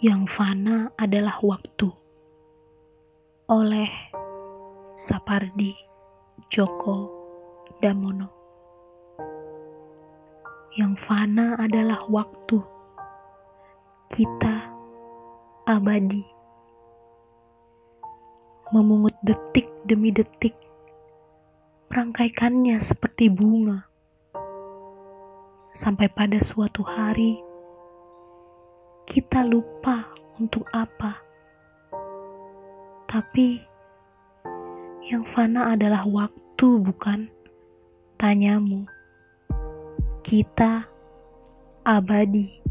Yang fana adalah waktu. Oleh Sapardi Djoko Damono. Yang fana adalah waktu. Kita abadi. Memungut detik demi detik. Merangkaikannya seperti bunga. Sampai pada suatu hari kita lupa untuk apa. Tapi yang fana adalah waktu, bukan? Tanyamu. Kita abadi.